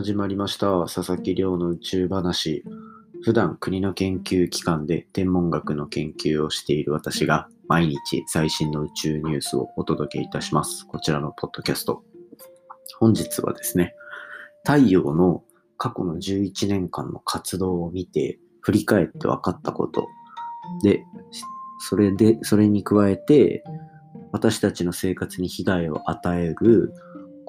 始まりました。佐々木亮の宇宙話。普段国の研究機関で天文学の研究をしている私が毎日最新の宇宙ニュースをお届けいたします。こちらのポッドキャスト。本日はですね太陽の過去の11年間の活動を見て振り返って分かったこと。でそれでそれに加えて私たちの生活に被害を与える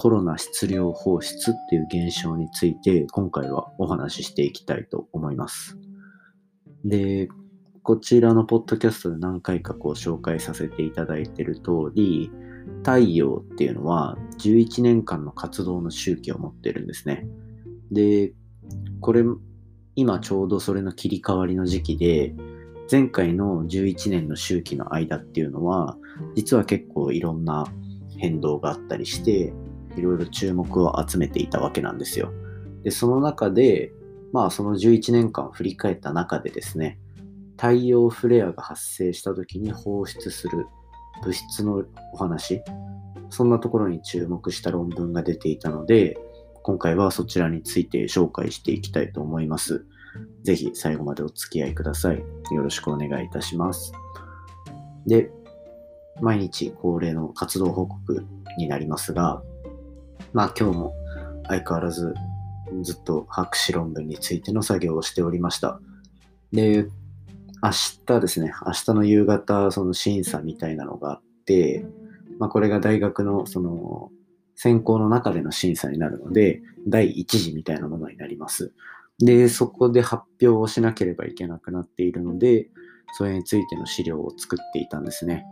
コロナ質量放出っていう現象について今回はお話ししていきたいと思います。で、こちらのポッドキャストで何回かこう紹介させていただいている通り、太陽っていうのは11年間の活動の周期を持ってるんですね。で、これ、今ちょうどそれの切り替わりの時期で、前回の11年の周期の間っていうのは、実は結構いろんな変動があったりして、いろいろ注目を集めていたわけなんですよ。で、その中で、まあその11年間を振り返った中でですね、太陽フレアが発生した時に放出する物質のお話、そんなところに注目した論文が出ていたので、今回はそちらについて紹介していきたいと思います。ぜひ最後までお付き合いください。よろしくお願いいたします。で、毎日恒例の活動報告になりますが、まあ今日も相変わらずずっと博士論文についての作業をしておりました。で、明日ですね、明日の夕方、その審査みたいなのがあって、まあこれが大学のその専攻の中での審査になるので、第一次みたいなものになります。で、そこで発表をしなければいけなくなっているので、それについての資料を作っていたんですね。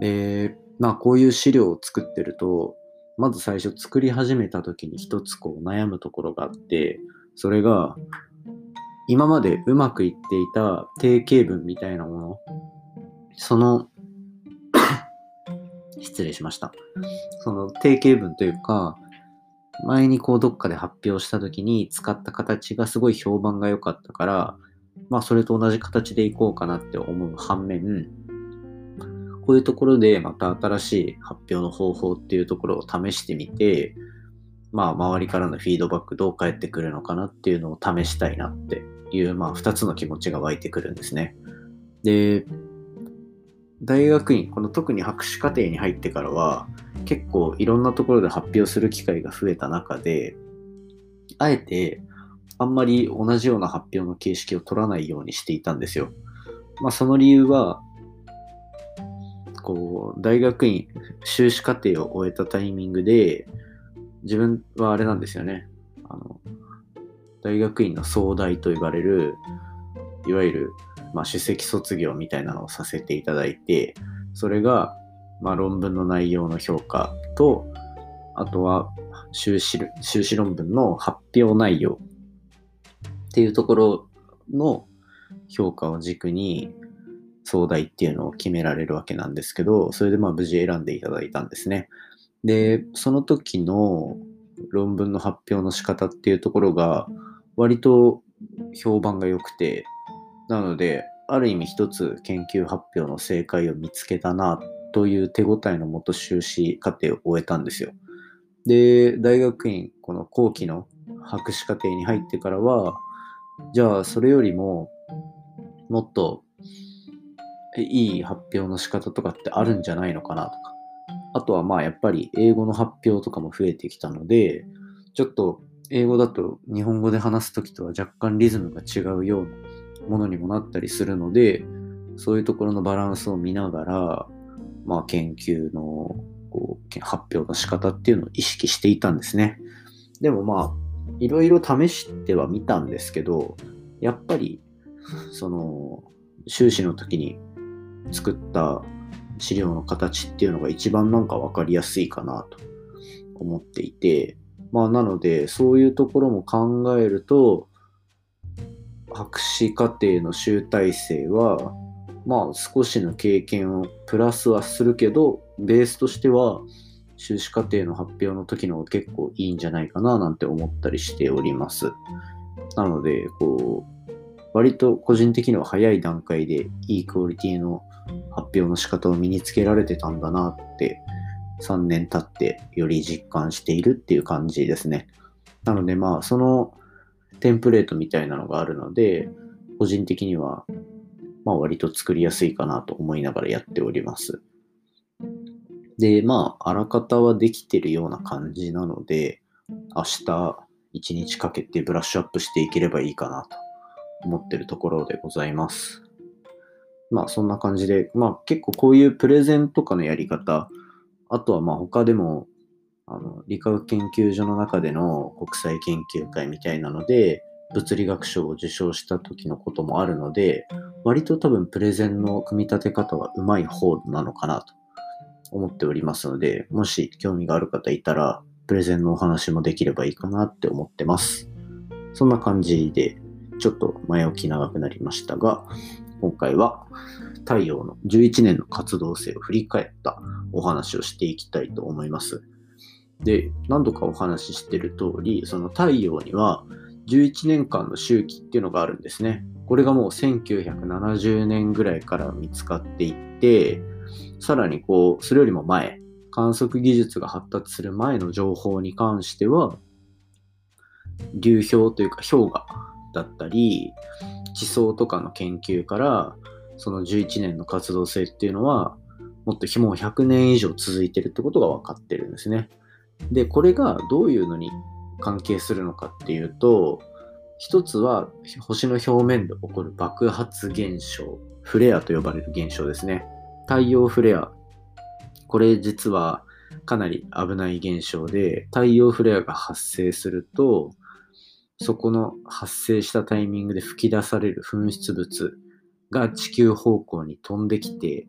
で、まあこういう資料を作ってると、まず最初作り始めた時に一つこう悩むところがあって、それが、今までうまくいっていた定型文みたいなもの、その 失礼しました。その定型文というか、前にこうどっかで発表した時に使った形がすごい評判が良かったから、まあそれと同じ形でいこうかなって思う反面、こういうところでまた新しい発表の方法っていうところを試してみて、まあ周りからのフィードバックどう返ってくるのかなっていうのを試したいなっていう、まあ2つの気持ちが湧いてくるんですね。で、大学院、この特に博士課程に入ってからは、結構いろんなところで発表する機会が増えた中で、あえてあんまり同じような発表の形式を取らないようにしていたんですよ。まあその理由は、こう、大学院、修士課程を終えたタイミングで、自分はあれなんですよね。あの、大学院の総代と呼ばれる、いわゆる、まあ、首席卒業みたいなのをさせていただいて、それが、まあ、論文の内容の評価と、あとは修士、修士論文の発表内容っていうところの評価を軸に、総題っていうのを決められるわけなんですけど、それでまあ無事選んでいただいたんですね。で、その時の論文の発表の仕方っていうところが割と評判が良くて、なので、ある意味一つ研究発表の正解を見つけたなという手応えのもと修士課程を終えたんですよ。で、大学院、この後期の博士課程に入ってからは、じゃあそれよりももっといい発表の仕方とかってあるんじゃないのかなとか。あとはまあやっぱり英語の発表とかも増えてきたので、ちょっと英語だと日本語で話すときとは若干リズムが違うようなものにもなったりするので、そういうところのバランスを見ながら、まあ研究のこう発表の仕方っていうのを意識していたんですね。でもまあ、いろいろ試してはみたんですけど、やっぱり、その、修士の時に作った資料の形っていうのが一番なんか分かりやすいかなと思っていて、まあなのでそういうところも考えると、博士課程の集大成は、まあ少しの経験をプラスはするけど、ベースとしては修士課程の発表の時の方が結構いいんじゃないかななんて思ったりしております。なので、こう、割と個人的には早い段階でいいクオリティの発表の仕方を身につけられてたんだなって3年経ってより実感しているっていう感じですね。なのでまあそのテンプレートみたいなのがあるので、個人的にはまあ割と作りやすいかなと思いながらやっております。で、まあ、あらかたはできてるような感じなので、明日一日かけてブラッシュアップしていければいいかなと思ってるところでございます。まあそんな感じで、まあ結構こういうプレゼンとかのやり方、あとはまあ他でも、あの理化学研究所の中での国際研究会みたいなので、物理学賞を受賞した時のこともあるので、割と多分プレゼンの組み立て方はうまい方なのかなと思っておりますので、もし興味がある方いたら、プレゼンのお話もできればいいかなって思ってます。そんな感じで、ちょっと前置き長くなりましたが、今回は太陽の11年の活動性を振り返ったお話をしていきたいと思います。で、何度かお話ししている通り、その太陽には11年間の周期っていうのがあるんですね。これがもう1970年ぐらいから見つかっていって、さらにこう、それよりも前、観測技術が発達する前の情報に関しては、流氷というか氷河だったり、地層とかの研究から、その11年の活動性っていうのは、もっともう100年以上続いてるってことが分かってるんですね。で、これがどういうのに関係するのかっていうと、一つは星の表面で起こる爆発現象、フレアと呼ばれる現象ですね。太陽フレア。これ実はかなり危ない現象で、太陽フレアが発生すると、そこの発生したタイミングで吹き出される噴出物が地球方向に飛んできて、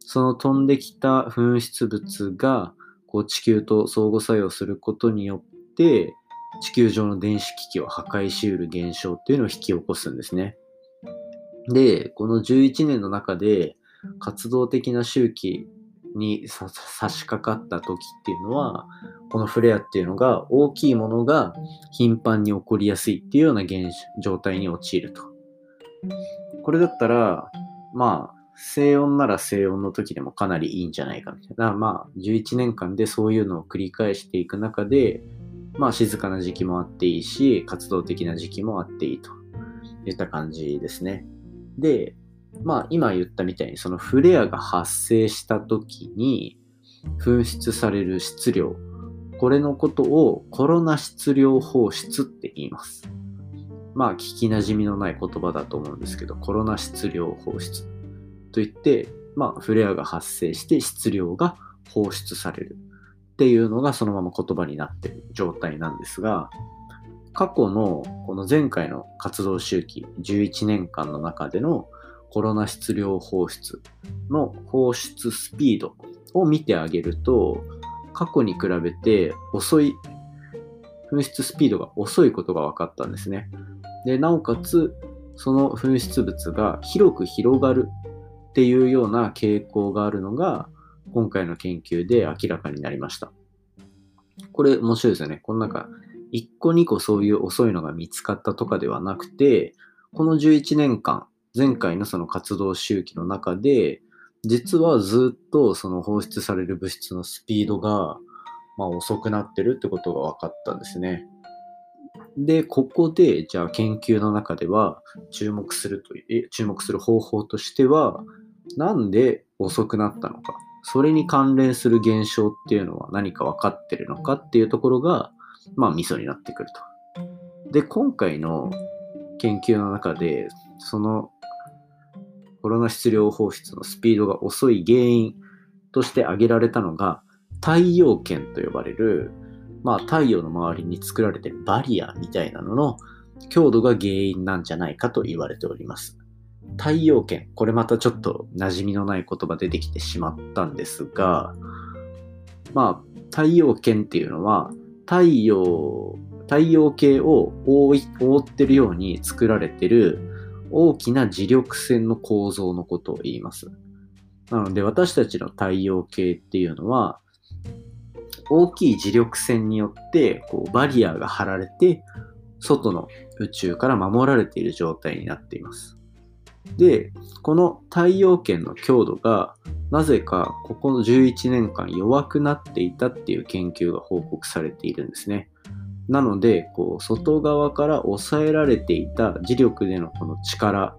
その飛んできた噴出物がこう地球と相互作用することによって、地球上の電子機器を破壊しうる現象っていうのを引き起こすんですね。で、この11年の中で活動的な周期に差し掛かった時っていうのは、このフレアっていうのが大きいものが頻繁に起こりやすいっていうような現状態に陥ると。これだったら、まあ、静音なら静音の時でもかなりいいんじゃないかみたいな。まあ、11年間でそういうのを繰り返していく中で、まあ静かな時期もあっていいし、活動的な時期もあっていいといった感じですね。で、まあ今言ったみたいにそのフレアが発生した時に噴出される質量、これのことをコロナ質量放出って言います。まあ聞き馴染みのない言葉だと思うんですけど、コロナ質量放出といって、まあフレアが発生して質量が放出される。っていうのがそのまま言葉になっている状態なんですが、過去のこの前回の活動周期11年間の中でのコロナ質量放出の放出スピードを見てあげると、過去に比べて遅い、噴出スピードが遅いことが分かったんですね。で、なおかつ、その噴出物が広く広がるっていうような傾向があるのが、今回の研究で明らかになりました。これ面白いですよね。このなんか、1個2個そういう遅いのが見つかったとかではなくて、この11年間、前回のその活動周期の中で、実はずっとその放出される物質のスピードが、まあ、遅くなってるってことが分かったんですね。で、ここで、じゃあ研究の中では注目するという、注目する方法としては、なんで遅くなったのか。それに関連する現象っていうのは何か分かってるのかっていうところが、まあ、ミソになってくると。で、今回の研究の中で、そのコロナ質量放出のスピードが遅い原因として挙げられたのが、太陽圏と呼ばれる、まあ、太陽の周りに作られているバリアみたいなのの強度が原因なんじゃないかと言われております。太陽圏、これまたちょっと馴染みのない言葉出てきてしまったんですが、まあ、太陽圏っていうのは、太陽、太陽系を覆い覆ってるように作られてる大きな磁力線の構造のことを言います。なので私たちの太陽系っていうのは、大きい磁力線によってこうバリアが張られて、外の宇宙から守られている状態になっています。で、この太陽圏の強度がなぜかここの11年間弱くなっていたっていう研究が報告されているんですね。なので、こう、外側から抑えられていた磁力でのこの力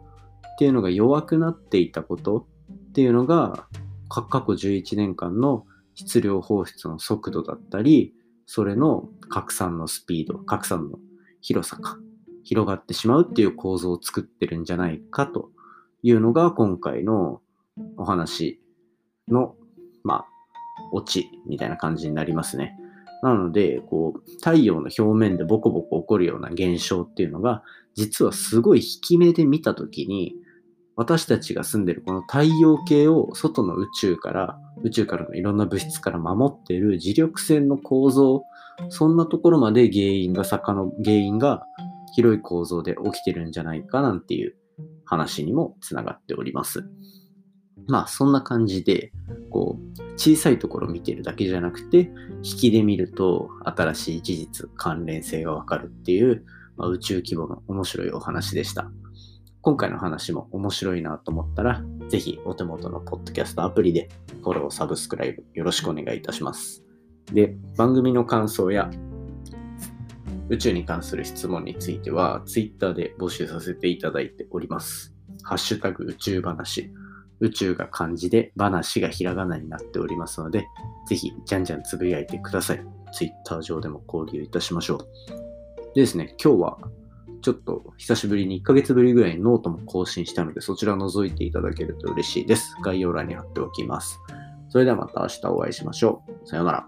っていうのが弱くなっていたことっていうのが、過去11年間の質量放出の速度だったり、それの拡散のスピード、拡散の広さか、広がってしまうっていう構造を作ってるんじゃないかというのが今回のお話の、まあ、オチみたいな感じになりますね。なので、こう、太陽の表面でボコボコ起こるような現象っていうのが、実はすごい引き目で見たときに、私たちが住んでるこの太陽系を外の宇宙から、宇宙からのいろんな物質から守っている磁力線の構造、そんなところまで原因が坂の原因が広い構造で起きてるんじゃないかなんていう話にもつながっております。まあそんな感じで、こう、小さいところ見てるだけじゃなくて、引きで見ると新しい事実、関連性がわかるっていう、まあ、宇宙規模の面白いお話でした。今回の話も面白いなと思ったら、ぜひお手元のポッドキャストアプリでフォロー、サブスクライブよろしくお願いいたします。で、番組の感想や宇宙に関する質問については、Twitter で募集させていただいております。ハッシュタグ宇宙話。宇宙が漢字で話がひらがなになっておりますので、ぜひじゃんじゃんつぶやいてください。Twitter 上でも交流いたしましょう。でですね、今日はちょっと久しぶりに1ヶ月ぶりぐらいにノートも更新したので、そちら覗いていただけると嬉しいです。概要欄に貼っておきます。それではまた明日お会いしましょう。さようなら。